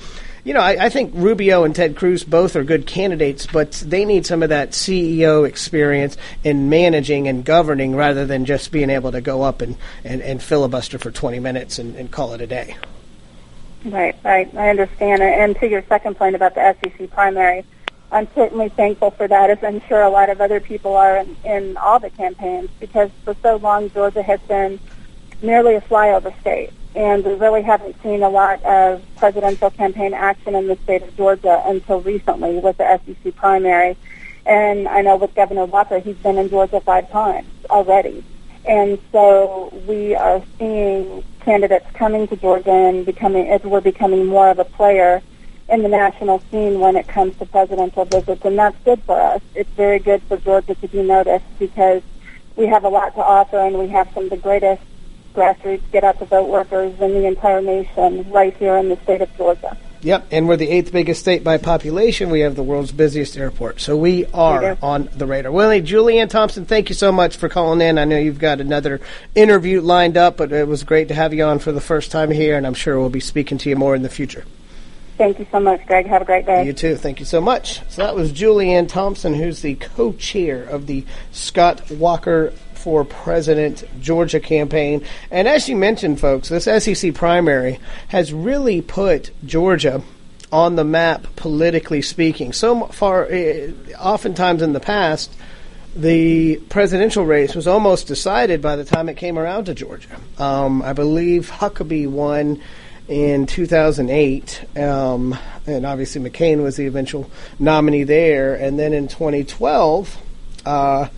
you know, I, I, think Rubio and Ted Cruz both are good candidates, but they need some of that CEO experience in managing and governing rather than just being able to go up and, and, and filibuster for 20 minutes and, and call it a day. Right, right. I understand. And to your second point about the SEC primary, I'm certainly thankful for that, as I'm sure a lot of other people are in, in all the campaigns, because for so long Georgia has been merely a flyover state, and we really haven't seen a lot of presidential campaign action in the state of Georgia until recently with the SEC primary. And I know with Governor Walker, he's been in Georgia five times already. And so we are seeing candidates coming to Georgia and becoming, as we're becoming more of a player in the national scene when it comes to presidential visits, and that's good for us. It's very good for Georgia to be noticed because we have a lot to offer and we have some of the greatest grassroots get out the vote workers in the entire nation right here in the state of Georgia. Yep, and we're the eighth biggest state by population. We have the world's busiest airport, so we are on the radar. Willie, Julianne Thompson, thank you so much for calling in. I know you've got another interview lined up, but it was great to have you on for the first time here, and I'm sure we'll be speaking to you more in the future. Thank you so much, Greg. Have a great day. You too. Thank you so much. So that was Julianne Thompson, who's the co-chair of the Scott Walker for President Georgia campaign. And as you mentioned, folks, this SEC primary has really put Georgia on the map politically speaking. So far, eh, oftentimes in the past, the presidential race was almost decided by the time it came around to Georgia. Um, I believe Huckabee won in 2008, um, and obviously McCain was the eventual nominee there. And then in 2012, uh,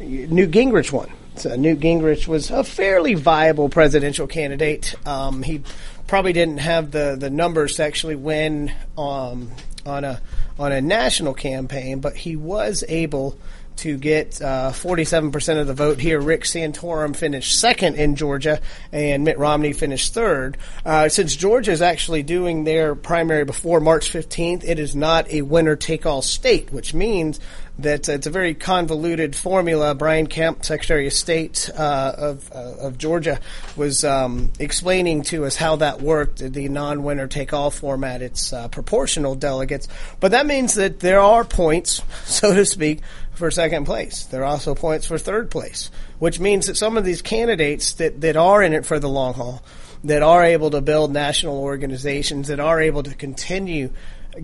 Newt Gingrich won. So Newt Gingrich was a fairly viable presidential candidate. Um, he probably didn't have the, the numbers to actually win um, on a on a national campaign, but he was able to get uh, 47% of the vote here. Rick Santorum finished second in Georgia, and Mitt Romney finished third. Uh, since Georgia is actually doing their primary before March 15th, it is not a winner take all state, which means that it's a very convoluted formula. Brian Kemp, Secretary of State uh, of, uh, of Georgia, was um, explaining to us how that worked, the non winner take all format. It's uh, proportional delegates. But that means that there are points, so to speak, for second place. There are also points for third place, which means that some of these candidates that, that are in it for the long haul, that are able to build national organizations, that are able to continue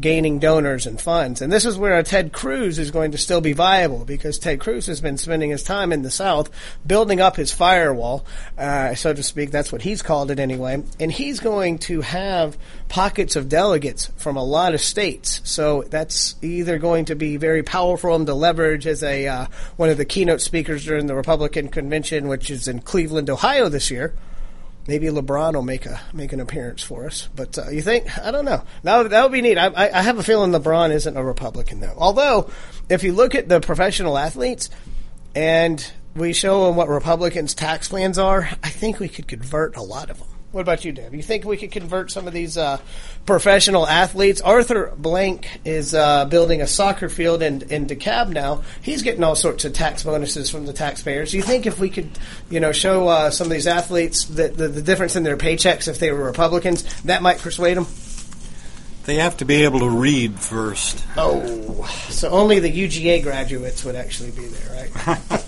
gaining donors and funds. And this is where Ted Cruz is going to still be viable because Ted Cruz has been spending his time in the South building up his firewall, uh, so to speak. That's what he's called it anyway. And he's going to have pockets of delegates from a lot of states. So that's either going to be very powerful him to leverage as a uh, one of the keynote speakers during the Republican convention, which is in Cleveland, Ohio this year maybe LeBron will make a make an appearance for us. But uh, you think? I don't know. That would, that would be neat. I, I, I have a feeling LeBron isn't a Republican though. Although, if you look at the professional athletes and we show them what Republicans' tax plans are, I think we could convert a lot of them. What about you, Deb? You think we could convert some of these uh, professional athletes? Arthur Blank is uh, building a soccer field in, in DeKalb now. He's getting all sorts of tax bonuses from the taxpayers. Do you think if we could, you know, show uh, some of these athletes that the, the difference in their paychecks if they were Republicans, that might persuade them? They have to be able to read first. Oh, so only the UGA graduates would actually be there, right?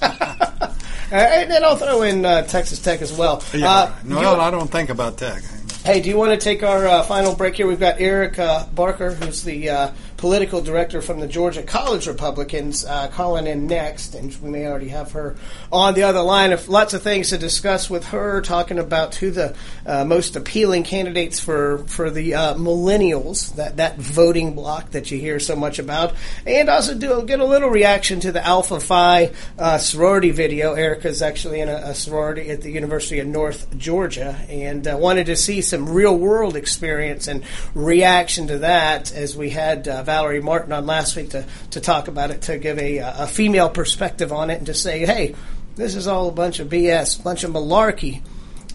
Uh, and then I'll throw in uh, Texas Tech as well. Yeah. Uh, no, you- I don't think about tech. Hey, do you want to take our uh, final break here? We've got Eric uh, Barker, who's the uh, political director from the Georgia College Republicans, uh, calling in next, and we may already have her on the other line. Of lots of things to discuss with her, talking about who the uh, most appealing candidates for for the uh, millennials, that that voting block that you hear so much about, and also do get a little reaction to the Alpha Phi uh, sorority video. Erica's actually in a, a sorority at the University of North Georgia, and uh, wanted to see some real world experience and reaction to that as we had uh, Valerie Martin on last week to, to talk about it, to give a, a female perspective on it, and to say, hey, this is all a bunch of BS, a bunch of malarkey.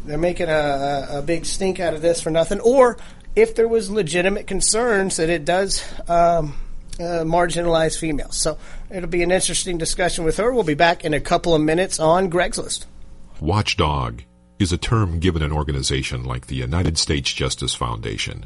They're making a, a, big stink out of this for nothing. Or if there was legitimate concerns that it does um, uh, marginalize females. So it'll be an interesting discussion with her. We'll be back in a couple of minutes on Greg's List. Watchdog is a term given an organization like the United States Justice Foundation,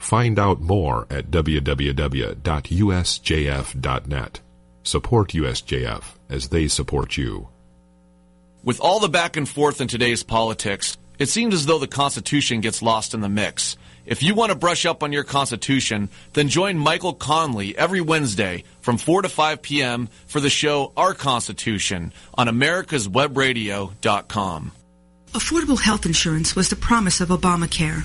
Find out more at www.usjf.net. Support USJF as they support you. With all the back and forth in today's politics, it seems as though the Constitution gets lost in the mix. If you want to brush up on your Constitution, then join Michael Conley every Wednesday from 4 to 5 p.m. for the show Our Constitution on americaswebradio.com. Affordable health insurance was the promise of Obamacare,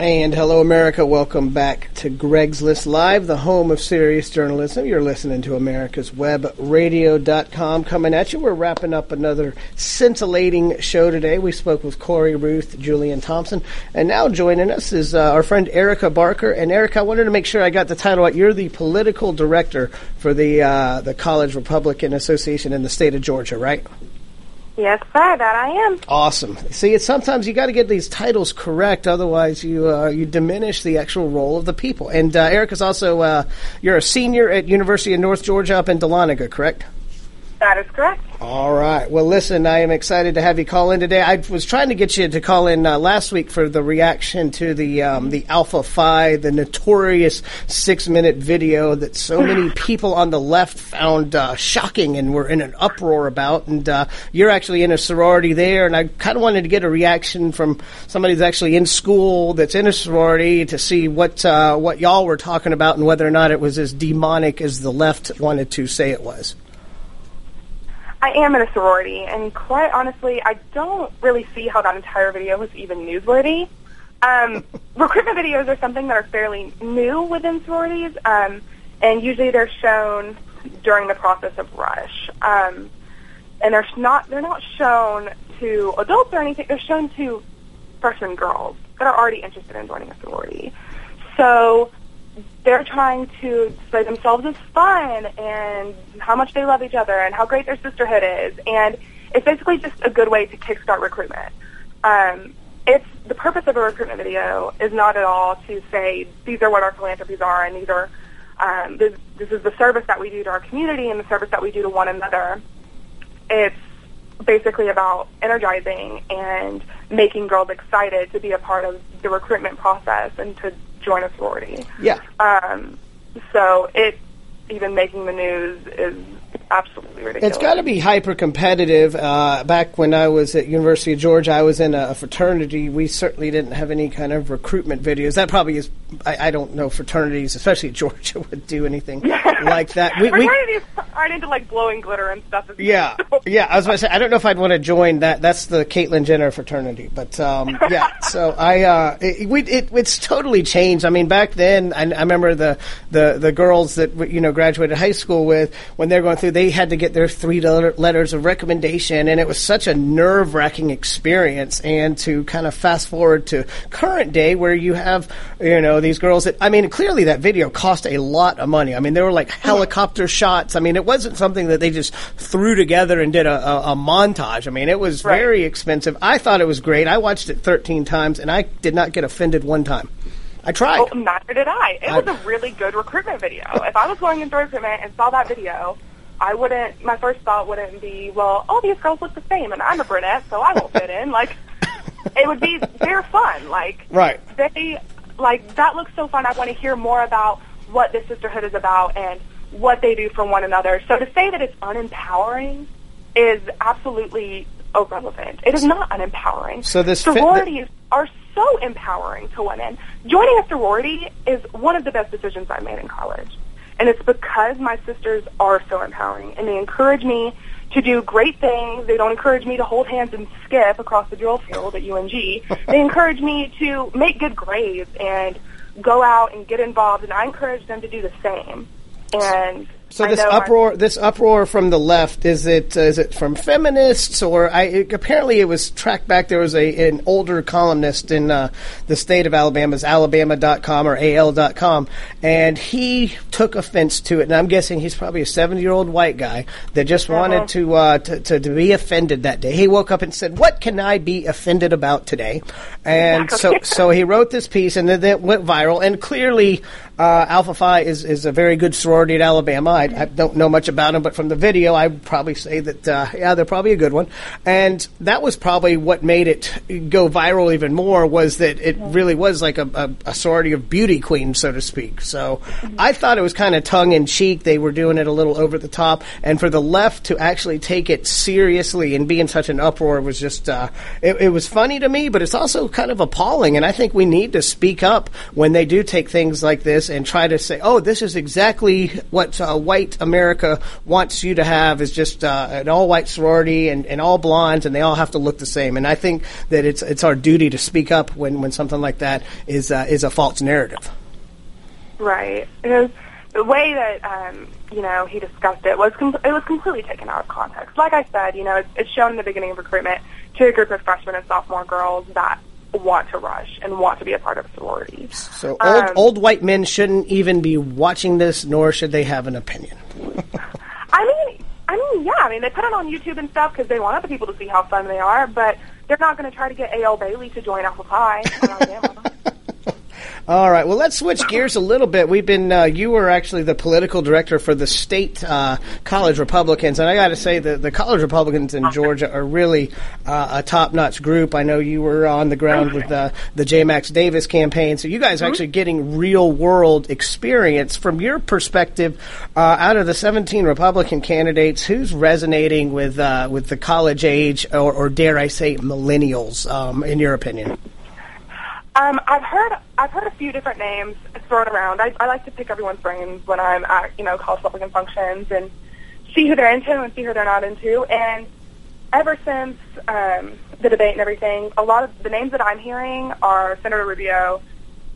And hello, America. Welcome back to Greg's List Live, the home of serious journalism. You're listening to America's Web Radio.com coming at you. We're wrapping up another scintillating show today. We spoke with Corey Ruth, Julianne Thompson, and now joining us is uh, our friend Erica Barker. And Erica, I wanted to make sure I got the title right. You're the political director for the uh, the College Republican Association in the state of Georgia, right? Yes, sir. That I am. Awesome. See, it's sometimes you got to get these titles correct, otherwise you uh, you diminish the actual role of the people. And uh, Erica's also uh, you're a senior at University of North Georgia up in Dahlonega, correct? That is correct. All right. Well, listen, I am excited to have you call in today. I was trying to get you to call in uh, last week for the reaction to the um, the Alpha Phi, the notorious six minute video that so many people on the left found uh, shocking and were in an uproar about. And uh, you're actually in a sorority there, and I kind of wanted to get a reaction from somebody that's actually in school that's in a sorority to see what uh, what y'all were talking about and whether or not it was as demonic as the left wanted to say it was. I am in a sorority, and quite honestly, I don't really see how that entire video was even newsworthy. Um, recruitment videos are something that are fairly new within sororities, um, and usually they're shown during the process of rush. Um, and they're not they're not shown to adults or anything. They're shown to freshman girls that are already interested in joining a sorority. So they're trying to display themselves as fun and how much they love each other and how great their sisterhood is. And it's basically just a good way to kickstart recruitment. Um, it's the purpose of a recruitment video is not at all to say these are what our philanthropies are and these are um, this, this is the service that we do to our community and the service that we do to one another. It's basically about energizing and making girls excited to be a part of the recruitment process and to join a sorority. Yeah. Um, so it even making the news is absolutely ridiculous. It's got to be hyper competitive. Uh, back when I was at University of Georgia, I was in a fraternity. We certainly didn't have any kind of recruitment videos. That probably is. I, I don't know fraternities, especially Georgia, would do anything like that. We, we, fraternities aren't into like blowing glitter and stuff. yeah, yeah. I was about to say I don't know if I'd want to join that. That's the Caitlyn Jenner fraternity, but um, yeah. so I, uh, it, we, it, it's totally changed. I mean, back then, I, I remember the, the the girls that you know graduated high school with when they're going through, they had to get their three letters of recommendation, and it was such a nerve wracking experience. And to kind of fast forward to current day, where you have you know these girls that I mean, clearly that video cost a lot of money. I mean, there were like helicopter shots. I mean, it wasn't something that they just threw together and did a, a, a montage. I mean, it was Right. very expensive. I thought it was great. I watched it 13 times, and I did not get offended one time. I tried. Oh, neither did I. It I- was a really good recruitment video. if I was going into recruitment and saw that video, I wouldn't. My first thought wouldn't be, well, all these girls look the same, and I'm a brunette, so I won't fit in. Like, it would be they're fun. Like Right. they like that looks so fun. I want to hear more about what this sisterhood is about and what they do for one another. So to say that it's unempowering is absolutely irrelevant. It is not unempowering. So this fit- sororities are so empowering to women. Joining a sorority is one of the best decisions I've made in college. And it's because my sisters are so empowering and they encourage me to do great things. They don't encourage me to hold hands and skip across the drill field at UNG. they encourage me to make good grades and go out and get involved and I encourage them to do the same. And So I this know uproar, this uproar from the left, is it uh, is it from feminists or I? It, apparently, it was tracked back. There was a an older columnist in uh, the state of Alabama's Alabama.com or AL.com, and he took offense to it. And I'm guessing he's probably a 70 year old white guy that just wanted to, uh, to, to to be offended that day. He woke up and said, "What can I be offended about today?" And so so he wrote this piece, and then it went viral. And clearly, uh, Alpha Phi is is a very good sorority at Alabama. I, I don't know much about them, but from the video, I would probably say that uh, yeah, they're probably a good one. And that was probably what made it go viral even more was that it really was like a, a, a sorority of beauty queens, so to speak. So I thought it was kind of tongue in cheek. They were doing it a little over the top, and for the left to actually take it seriously and be in such an uproar was just uh, it, it was funny to me, but it's also kind of appalling. And I think we need to speak up when they do take things like this and try to say, "Oh, this is exactly what uh, white America wants you to have is just uh, an all-white sorority and, and all blondes, and they all have to look the same." And I think that it's it's our duty to speak up when, when something like that is uh, is a false narrative. Right. Because the way that um, you know he discussed it was com- it was completely taken out of context. Like I said, you know, it's, it's shown in the beginning of recruitment to a group of freshmen and sophomore girls that want to rush and want to be a part of sororities. So old Um, old white men shouldn't even be watching this, nor should they have an opinion. I mean, I mean, yeah, I mean, they put it on YouTube and stuff because they want other people to see how fun they are, but they're not going to try to get A.L. Bailey to join Alpha Phi. All right. Well, let's switch gears a little bit. We've been, uh, you were actually the political director for the state uh, college Republicans, and I got to say that the college Republicans in Georgia are really uh, a top-notch group. I know you were on the ground with uh, the J. Max Davis campaign, so you guys are actually getting real-world experience from your perspective. Uh, out of the 17 Republican candidates, who's resonating with uh, with the college age, or, or dare I say, millennials? Um, in your opinion? Um, I've heard I've heard a few different names thrown around. I, I like to pick everyone's brains when I'm at you know college Republican functions and see who they're into and see who they're not into. And ever since um, the debate and everything, a lot of the names that I'm hearing are Senator Rubio,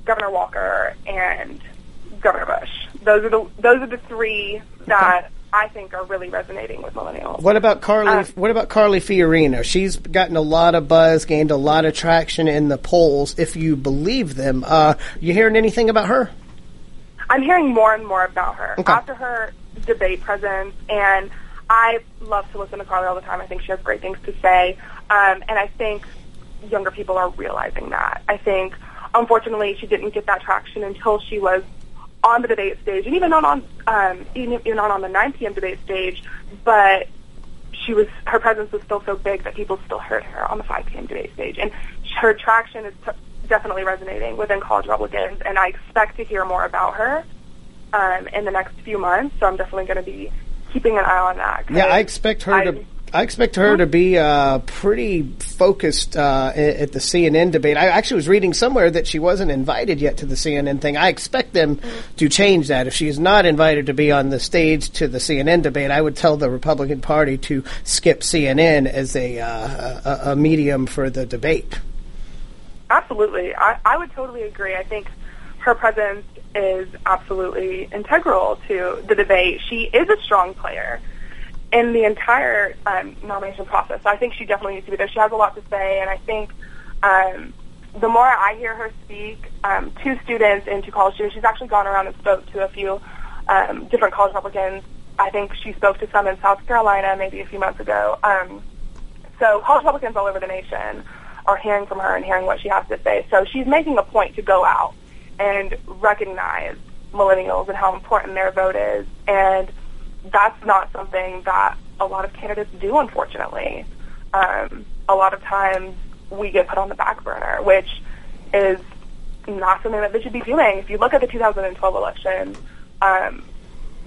Governor Walker, and Governor Bush. Those are the those are the three that I think are really resonating with millennials. What about Carly? Uh, what about Carly Fiorina? She's gotten a lot of buzz, gained a lot of traction in the polls, if you believe them. Uh, you hearing anything about her? I'm hearing more and more about her Okay. after her debate presence, and I love to listen to Carly all the time. I think she has great things to say, um, and I think younger people are realizing that. I think, unfortunately, she didn't get that traction until she was on the debate stage, and even not on um, even, even not on the 9 p.m. debate stage, but she was her presence was still so big that people still heard her on the 5 p.m. debate stage, and her traction is t- definitely resonating within college Republicans, and I expect to hear more about her um, in the next few months. So I'm definitely going to be keeping an eye on that. Yeah, I expect her to. I expect her to be uh, pretty focused uh, at the CNN debate. I actually was reading somewhere that she wasn't invited yet to the CNN thing. I expect them to change that. If she is not invited to be on the stage to the CNN debate, I would tell the Republican Party to skip CNN as a uh, a, a medium for the debate. Absolutely. I, I would totally agree. I think her presence is absolutely integral to the debate. She is a strong player in the entire um, nomination process. I think she definitely needs to be there. She has a lot to say, and I think um, the more I hear her speak um, to students and to college students, she's actually gone around and spoke to a few um, different college Republicans. I think she spoke to some in South Carolina maybe a few months ago. Um, so college Republicans all over the nation are hearing from her and hearing what she has to say. So she's making a point to go out and recognize millennials and how important their vote is. And that's not something that a lot of candidates do, unfortunately. Um, a lot of times we get put on the back burner, which is not something that they should be doing. If you look at the 2012 election, um,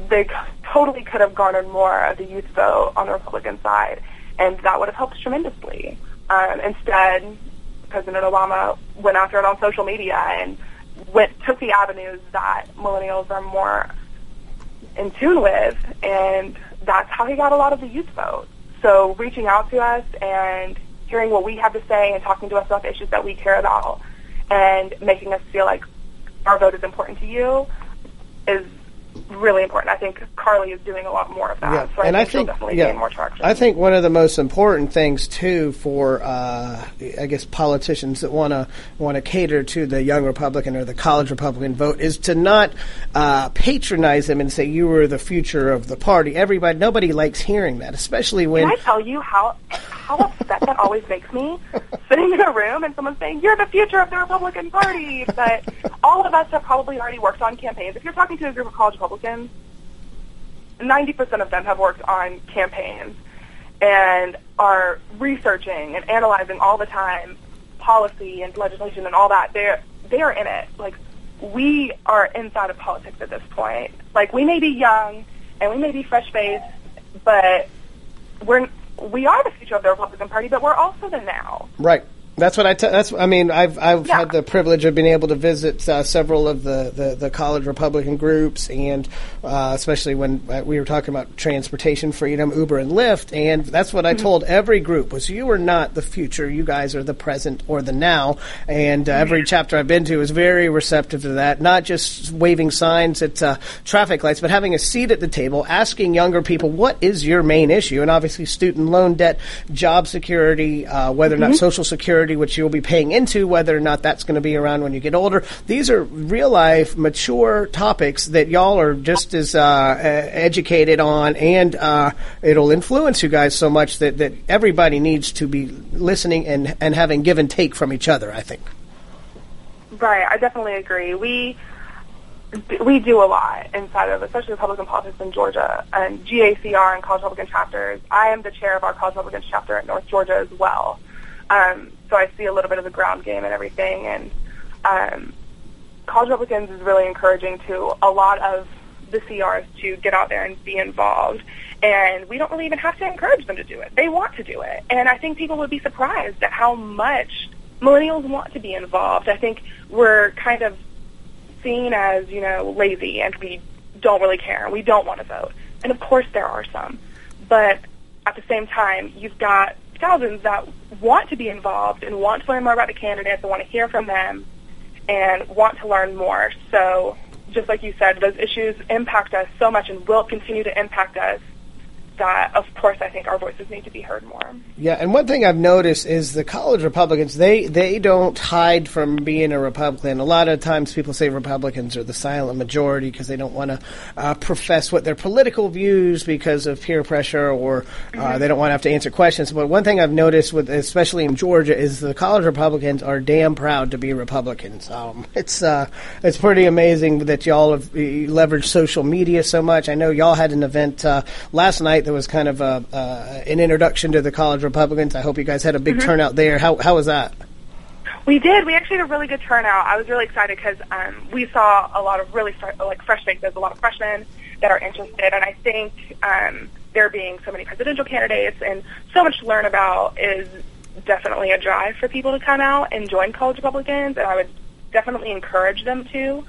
they totally could have garnered more of the youth vote on the Republican side, and that would have helped tremendously. Um, instead, President Obama went after it on social media and went took the avenues that millennials are more in tune with, and that's how he got a lot of the youth vote. So reaching out to us and hearing what we have to say and talking to us about issues that we care about and making us feel like our vote is important to you is really important. I think Carly is doing a lot more of that. Yeah, So I and think I think definitely yeah, gain more traction. I think one of the most important things too for uh, I guess politicians that want to want to cater to the young Republican or the college Republican vote is to not uh, patronize them and say you are the future of the party. Everybody, nobody likes hearing that, especially when Can I tell you how how upset that always makes me? Sitting in a room and someone saying, You're the future of the Republican Party but all of us have probably already worked on campaigns. If you're talking to a group of college Republicans, ninety percent of them have worked on campaigns and are researching and analyzing all the time policy and legislation and all that. They're they are in it. Like we are inside of politics at this point. Like we may be young and we may be fresh faced, but we're we are the future of the Republican Party, but we're also the now. Right. That's what I. T- that's. I mean, I've I've had the privilege of being able to visit uh, several of the, the, the college Republican groups, and uh, especially when uh, we were talking about transportation freedom, Uber and Lyft, and that's what I told every group was you are not the future. You guys are the present or the now. And uh, every chapter I've been to is very receptive to that. Not just waving signs at uh, traffic lights, but having a seat at the table, asking younger people what is your main issue, and obviously student loan debt, job security, uh, whether or not Mhm. social security, which you'll be paying into, whether or not that's going to be around when you get older. These are real life, mature topics that y'all are just as uh, educated on, and uh, it'll influence you guys so much that, that everybody needs to be listening and, and having give and take from each other, I think. Right, I definitely agree. We we do a lot inside of, especially Republican politics in Georgia and GACR and College Republican chapters. I am the chair of our College Republicans chapter at North Georgia as well. Um, so I see a little bit of the ground game and everything. And um, College Republicans is really encouraging to a lot of the CRs to get out there and be involved. And we don't really even have to encourage them to do it. They want to do it. And I think people would be surprised at how much millennials want to be involved. I think we're kind of seen as, you know, lazy and we don't really care we don't want to vote. And of course there are some. But at the same time, you've got thousands that want to be involved and want to learn more about the candidates and want to hear from them and want to learn more. So just like you said, those issues impact us so much and will continue to impact us that, of course, I think our voices need to be heard more. Yeah, and one thing I've noticed is the college Republicans they they don't hide from being a Republican. A lot of times people say Republicans are the silent majority because they don't want to uh, profess what their political views because of peer pressure or uh, they don't want to have to answer questions. But one thing I've noticed with especially in Georgia is the college Republicans are damn proud to be Republicans. Um, it's uh, it's pretty amazing that y'all have leveraged social media so much. I know y'all had an event uh, last night that was kind of a, uh, an introduction to the college Republicans. I hope you guys had a big Mhm. turnout there. How how was that? We did. We actually had a really good turnout. I was really excited because um, we saw a lot of really fr- like fresh faces, a lot of freshmen that are interested, and I think um, there being so many presidential candidates and so much to learn about is definitely a drive for people to come out and join college Republicans, and I would definitely encourage them to.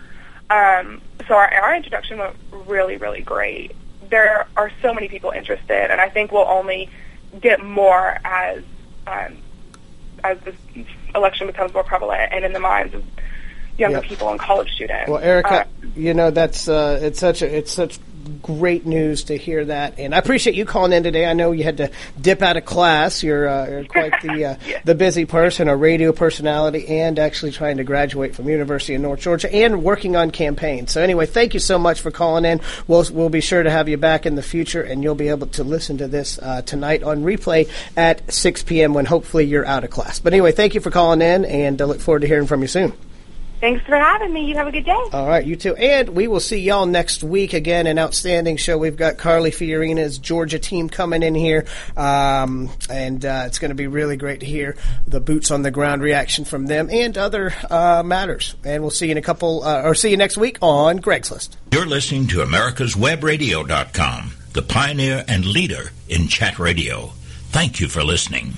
Um, so our, our introduction went really, really great. There are so many people interested, and I think we'll only get more as um, as this election becomes more prevalent and in the minds of younger Yeah. people and college students. Well, Erica, Uh, you know that's uh, it's such a it's such great news to hear that, and I appreciate you calling in today. I know you had to dip out of class. You're, uh, you're quite the uh, the busy person, a radio personality, and actually trying to graduate from University of North Georgia and working on campaigns. So anyway, thank you so much for calling in. We'll we'll be sure to have you back in the future, and you'll be able to listen to this uh, tonight on replay at 6 p.m. when hopefully you're out of class. But anyway, thank you for calling in, and I look forward to hearing from you soon. Thanks for having me. You have a good day. All right, you too. And we will see y'all next week again. An outstanding show. We've got Carly Fiorina's Georgia team coming in here, um, and uh, it's going to be really great to hear the boots on the ground reaction from them and other uh, matters. And we'll see you in a couple, uh, or see you next week on Greg's List. You're listening to America's America'sWebRadio.com, the pioneer and leader in chat radio. Thank you for listening.